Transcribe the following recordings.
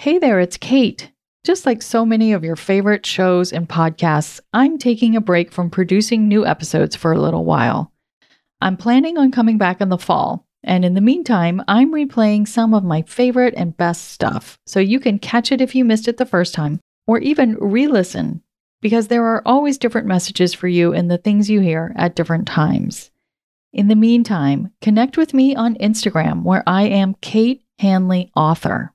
Hey there, it's Kate. Just like so many of your favorite shows and podcasts, I'm taking a break from producing new episodes for a little while. I'm planning on coming back in the fall, and in the meantime, I'm replaying some of my favorite and best stuff, so you can catch it if you missed it the first time, or even re listen, because there are always different messages for you in the things you hear at different times. In the meantime, connect with me on Instagram, where I am Kate Hanley Author.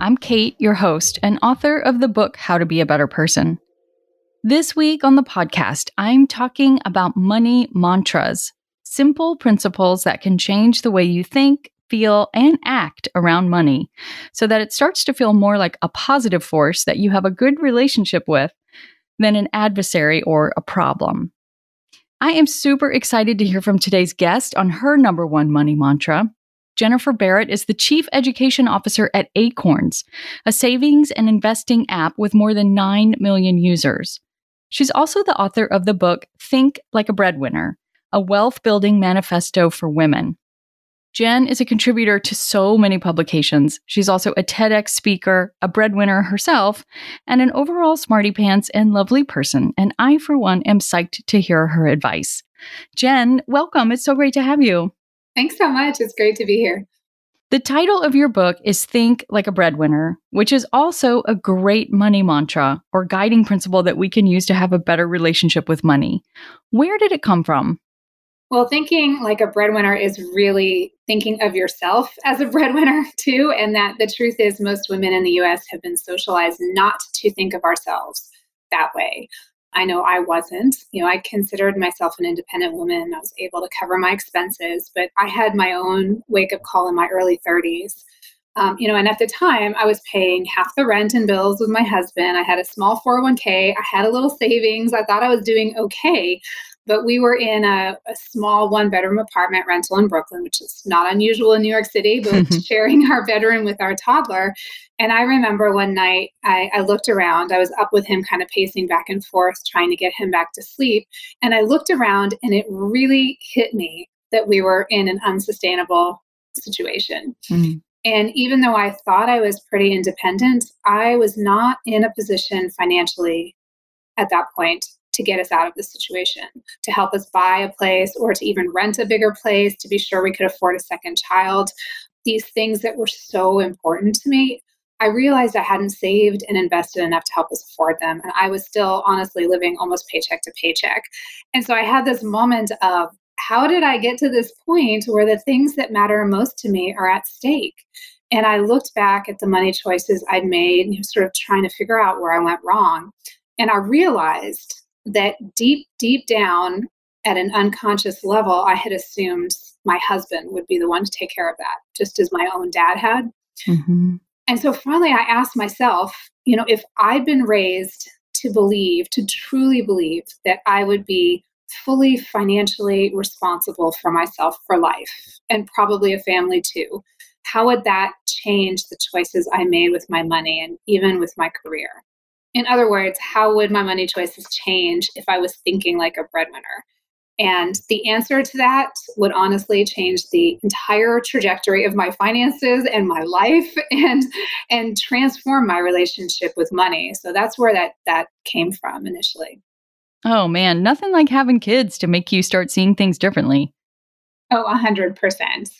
I'm Kate, your host and author of the book How to Be a Better Person. This week on the podcast, I'm talking about money mantras, simple principles that can change the way you think, feel, and act around money so that it starts to feel more like a positive force that you have a good relationship with than an adversary or a problem. I am super excited to hear from today's guest on her number one money mantra. Jennifer Barrett is the Chief Education Officer at Acorns, a savings and investing app with more than 9 million users. She's also the author of the book Think Like a Breadwinner, a wealth building manifesto for women. Jen is a contributor to so many publications. She's also a TEDx speaker, a breadwinner herself, and an overall smarty pants and lovely person. And I, for one, am psyched to hear her advice. Jen, welcome. It's so great to have you. Thanks so much. It's great to be here. The title of your book is Think Like a Breadwinner, which is also a great money mantra or guiding principle that we can use to have a better relationship with money. Where did it come from? Well, thinking like a breadwinner is really thinking of yourself as a breadwinner too. And that the truth is, most women in the US have been socialized not to think of ourselves that way. I know I wasn't. You know, I considered myself an independent woman. I was able to cover my expenses, but I had my own wake up call in my early 30s. Um, you know, and at the time I was paying half the rent and bills with my husband. I had a small 401k. I had a little savings. I thought I was doing okay. But we were in a, a small one bedroom apartment rental in Brooklyn, which is not unusual in New York City, but sharing our bedroom with our toddler. And I remember one night I, I looked around, I was up with him, kind of pacing back and forth, trying to get him back to sleep. And I looked around and it really hit me that we were in an unsustainable situation. Mm. And even though I thought I was pretty independent, I was not in a position financially at that point to get us out of the situation, to help us buy a place or to even rent a bigger place, to be sure we could afford a second child. These things that were so important to me, I realized I hadn't saved and invested enough to help us afford them. And I was still honestly living almost paycheck to paycheck. And so I had this moment of, how did I get to this point where the things that matter most to me are at stake? And I looked back at the money choices I'd made, sort of trying to figure out where I went wrong. And I realized that deep, deep down at an unconscious level, I had assumed my husband would be the one to take care of that, just as my own dad had. Mm-hmm. And so finally, I asked myself, you know, if I'd been raised to believe, to truly believe that I would be fully financially responsible for myself for life and probably a family too, how would that change the choices I made with my money and even with my career? In other words, how would my money choices change if I was thinking like a breadwinner? And the answer to that would honestly change the entire trajectory of my finances and my life and and transform my relationship with money. So that's where that that came from initially. Oh man, nothing like having kids to make you start seeing things differently. Oh, a hundred percent.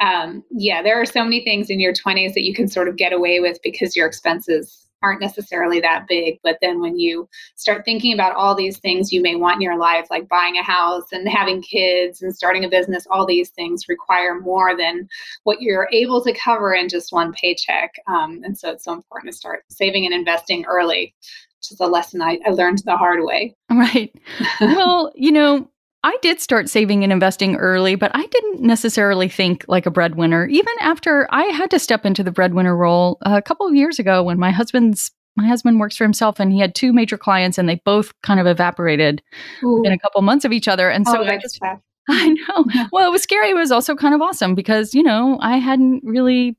Um, yeah, there are so many things in your 20s that you can sort of get away with because your expenses aren't necessarily that big. But then when you start thinking about all these things you may want in your life, like buying a house and having kids and starting a business, all these things require more than what you're able to cover in just one paycheck. Um, and so it's so important to start saving and investing early, which is a lesson I, I learned the hard way. Right. well, you know, I did start saving and investing early, but I didn't necessarily think like a breadwinner. Even after I had to step into the breadwinner role a couple of years ago when my husband's my husband works for himself and he had two major clients and they both kind of evaporated Ooh. in a couple months of each other. And so oh, I just I know. Well, it was scary. It was also kind of awesome because, you know, I hadn't really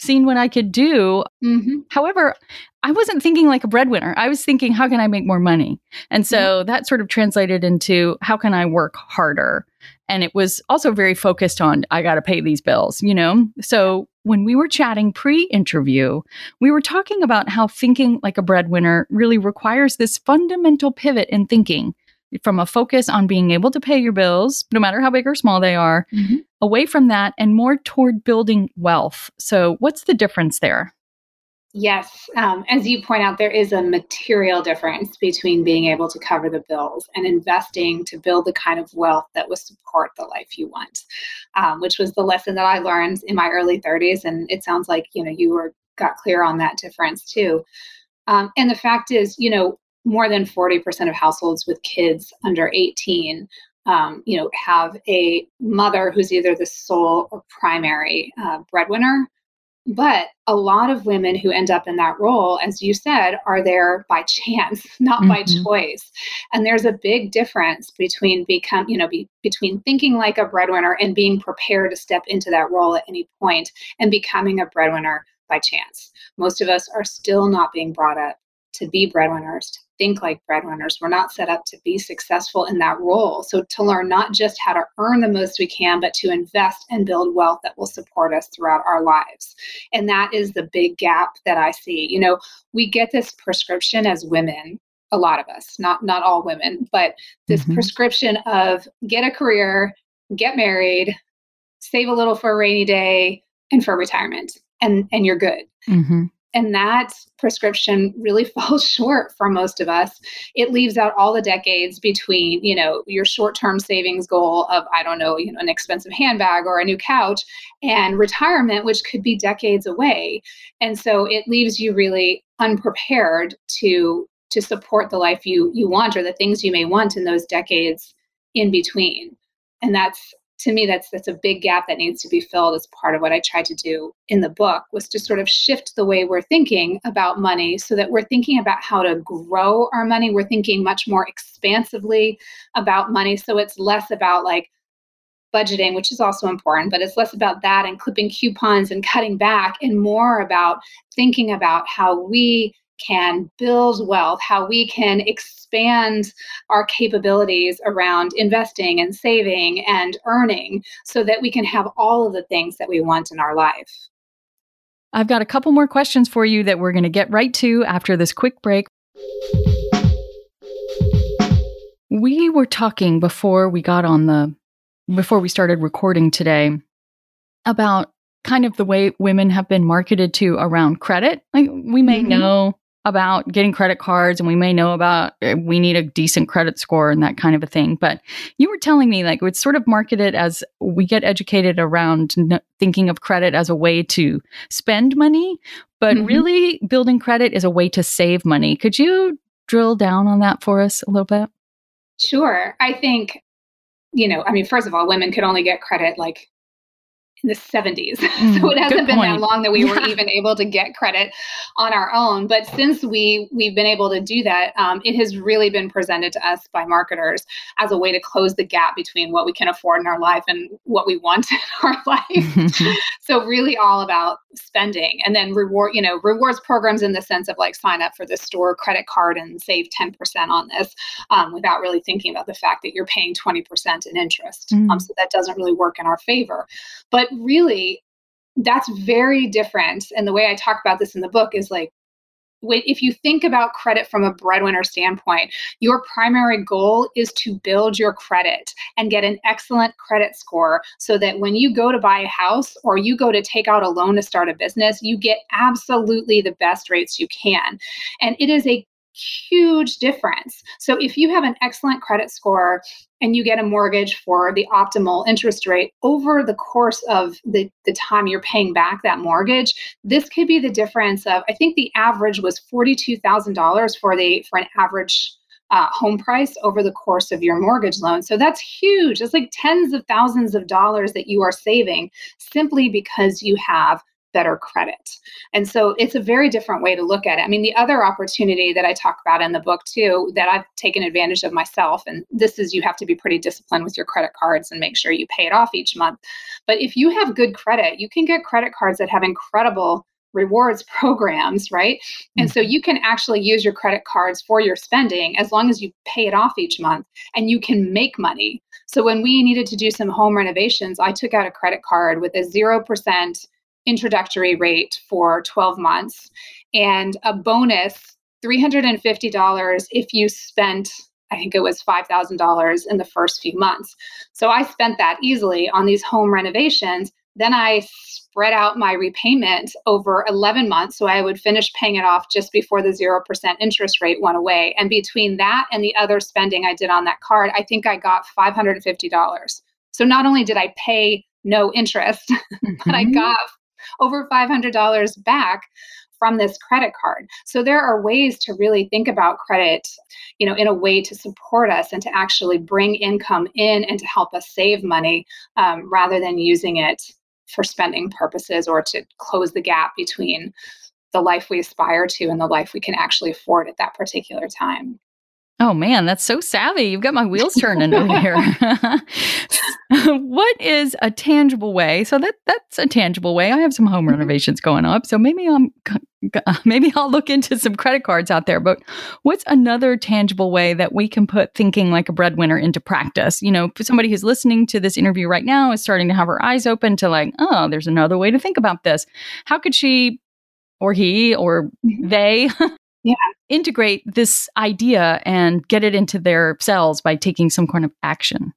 seen what I could do. Mm-hmm. However, I wasn't thinking like a breadwinner. I was thinking, how can I make more money? And so mm-hmm. that sort of translated into how can I work harder? And it was also very focused on, I got to pay these bills, you know? So when we were chatting pre interview, we were talking about how thinking like a breadwinner really requires this fundamental pivot in thinking from a focus on being able to pay your bills, no matter how big or small they are, mm-hmm. away from that and more toward building wealth. So, what's the difference there? Yes. Um, as you point out, there is a material difference between being able to cover the bills and investing to build the kind of wealth that will support the life you want, um, which was the lesson that I learned in my early 30s. And it sounds like, you know, you were got clear on that difference too. Um, and the fact is, you know, more than 40% of households with kids under 18 um, you know have a mother who's either the sole or primary uh, breadwinner. But a lot of women who end up in that role as you said are there by chance not mm-hmm. by choice. And there's a big difference between become you know be, between thinking like a breadwinner and being prepared to step into that role at any point and becoming a breadwinner by chance. Most of us are still not being brought up to be breadwinners think like breadwinners. We're not set up to be successful in that role. So, to learn not just how to earn the most we can, but to invest and build wealth that will support us throughout our lives. And that is the big gap that I see. You know, we get this prescription as women a lot of us not not all women but this mm-hmm. prescription of get a career get married save a little for a rainy day and for retirement and and you're good mm-hmm. And that prescription really falls short for most of us. It leaves out all the decades between, you know, your short-term savings goal of, I don't know, you know, an expensive handbag or a new couch and retirement, which could be decades away. And so it leaves you really unprepared to to support the life you you want or the things you may want in those decades in between. And that's to me that's that's a big gap that needs to be filled as part of what i tried to do in the book was to sort of shift the way we're thinking about money so that we're thinking about how to grow our money. We're thinking much more expansively about money. So it's less about like budgeting which is also important but it's less about that and clipping coupons and cutting back and more about thinking about how we can build wealth, how we can expand our capabilities around investing and saving and earning so that we can have all of the things that we want in our life. I've got a couple more questions for you that we're going to get right to after this quick break. We were talking before we got on the before we started recording today about kind of the way women have been marketed to around credit. Like we may mm-hmm. know about getting credit cards and we may know about uh, we need a decent credit score and that kind of a thing. But you were telling me like it's sort of marketed as we get educated around n- thinking of credit as a way to spend money but mm-hmm. really building credit is a way to save money. Could you drill down on that for us a little bit? Sure. I think you know i mean first of all women could only get credit like in the 70s. Mm, so it hasn't been that long that we yeah. were even able to get credit on our own. But since we we've been able to do that, um, it has really been presented to us by marketers as a way to close the gap between what we can afford in our life and what we want in our life. so really all about spending and then reward, you know, rewards programs in the sense of like sign up for the store credit card and save 10% on this um, without really thinking about the fact that you're paying 20% in interest. Mm. Um, so that doesn't really work in our favor. But really, that's very different. And the way I talk about this in the book is like, if you think about credit from a breadwinner standpoint, your primary goal is to build your credit and get an excellent credit score so that when you go to buy a house or you go to take out a loan to start a business, you get absolutely the best rates you can. And it is a huge difference. So if you have an excellent credit score and you get a mortgage for the optimal interest rate over the course of the, the time you're paying back that mortgage, this could be the difference of I think the average was $42,000 for the for an average uh, home price over the course of your mortgage loan. So that's huge. It's like tens of thousands of dollars that you are saving simply because you have better credit. And so it's a very different way to look at it. I mean, the other opportunity that I talk about in the book too, that I've taken advantage of myself, and this is you have to be pretty disciplined with your credit cards and make sure you pay it off each month. But if you have good credit, you can get credit cards that have incredible rewards programs, right? And mm-hmm. so you can actually use your credit cards for your spending as long as you pay it off each month and you can make money. So when we needed to do some home renovations, I took out a credit card with a 0% introductory rate for 12 months and a bonus $350 if you spent I think it was $5,000 in the first few months. So I spent that easily on these home renovations then I spread out my repayment over 11 months. So I would finish paying it off just before the 0% interest rate went away. And between that and the other spending I did on that card, I think I got $550. So not only did I pay no interest, mm-hmm. but I mm-hmm. got over $500 back from this credit card. So there are ways to really think about credit, you know, in a way to support us and to actually bring income in and to help us save money um, rather than using it for spending purposes or to close the gap between the life we aspire to and the life we can actually afford at that particular time. Oh man, that's so savvy. You've got my wheels turning over here. what is a tangible way? So that that's a tangible way. I have some home mm-hmm. renovations going up, so maybe I'm maybe I'll look into some credit cards out there. But what's another tangible way that we can put thinking like a breadwinner into practice? You know, somebody who's listening to this interview right now is starting to have her eyes open to like, oh, there's another way to think about this. How could she or he or they yeah. integrate this idea and get it into their cells by taking some kind of action?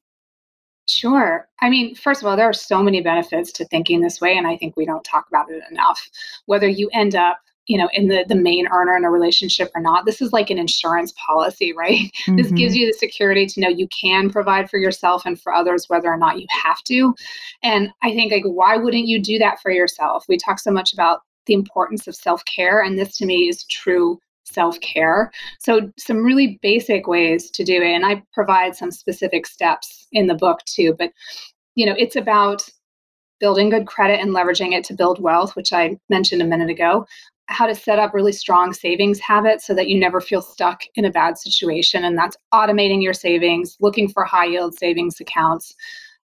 Sure. I mean, first of all, there are so many benefits to thinking this way, and I think we don't talk about it enough. Whether you end up you know in the the main earner in a relationship or not this is like an insurance policy right mm-hmm. this gives you the security to know you can provide for yourself and for others whether or not you have to and i think like why wouldn't you do that for yourself we talk so much about the importance of self-care and this to me is true self care. So, some really basic ways to do it. And I provide some specific steps in the book too. But, you know, it's about building good credit and leveraging it to build wealth, which I mentioned a minute ago. How to set up really strong savings habits so that you never feel stuck in a bad situation. And that's automating your savings, looking for high yield savings accounts,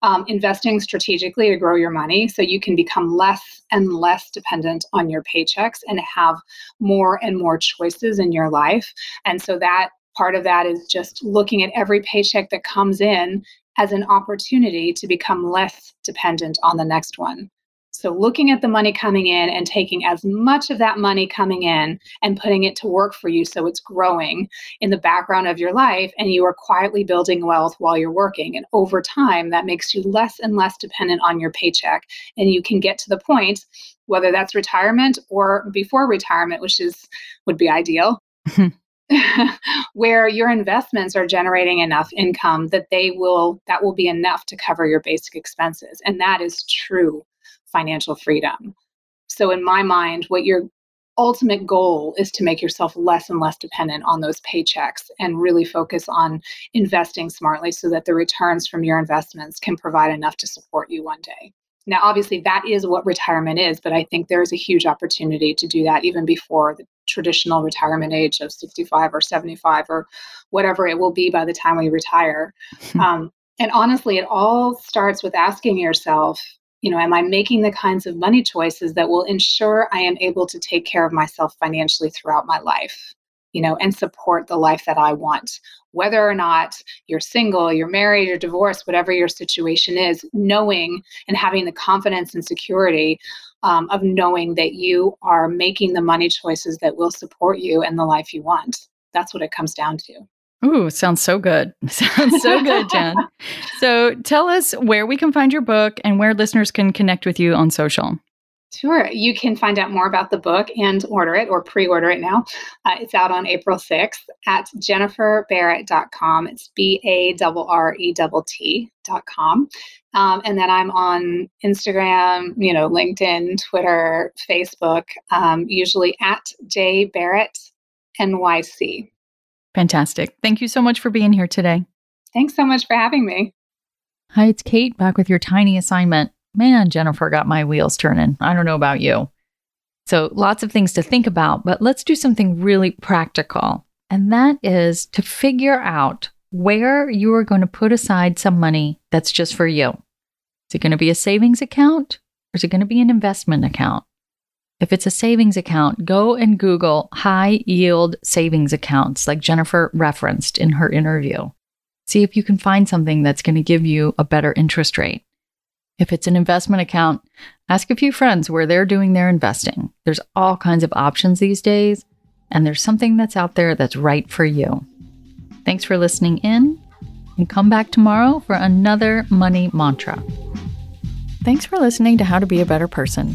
um, investing strategically to grow your money so you can become less and less dependent on your paychecks and have more and more choices in your life. And so that part of that is just looking at every paycheck that comes in as an opportunity to become less dependent on the next one. So, looking at the money coming in and taking as much of that money coming in and putting it to work for you so it's growing in the background of your life and you are quietly building wealth while you're working. And over time, that makes you less and less dependent on your paycheck. And you can get to the point, whether that's retirement or before retirement, which is would be ideal. Mm-hmm. where your investments are generating enough income that they will that will be enough to cover your basic expenses and that is true financial freedom. So, in my mind, what your ultimate goal is to make yourself less and less dependent on those paychecks and really focus on investing smartly so that the returns from your investments can provide enough to support you one day. Now, obviously, that is what retirement is, but I think there is a huge opportunity to do that even before the traditional retirement age of 65 or 75 or whatever it will be by the time we retire. um, and honestly, it all starts with asking yourself you know, am I making the kinds of money choices that will ensure I am able to take care of myself financially throughout my life, you know, and support the life that I want? Whether or not you're single, you're married, you're divorced, whatever your situation is, knowing and having the confidence and security um, of knowing that you are making the money choices that will support you and the life you want. That's what it comes down to. Ooh, sounds so good. Sounds so good, Jen. so tell us where we can find your book and where listeners can connect with you on social. Sure. You can find out more about the book and order it or pre order it now. Uh, it's out on April 6th at jenniferbarrett.com. It's B A R R E T T.com. Um, and then I'm on Instagram, you know, LinkedIn, Twitter, Facebook, um, usually at J Barrett NYC. Fantastic. Thank you so much for being here today. Thanks so much for having me. Hi, it's Kate back with your tiny assignment. Man, Jennifer got my wheels turning. I don't know about you. So, lots of things to think about, but let's do something really practical. And that is to figure out where you are going to put aside some money that's just for you. Is it going to be a savings account or is it going to be an investment account? If it's a savings account, go and Google high yield savings accounts like Jennifer referenced in her interview. See if you can find something that's going to give you a better interest rate. If it's an investment account, ask a few friends where they're doing their investing. There's all kinds of options these days, and there's something that's out there that's right for you. Thanks for listening in, and come back tomorrow for another money mantra. Thanks for listening to How to Be a Better Person.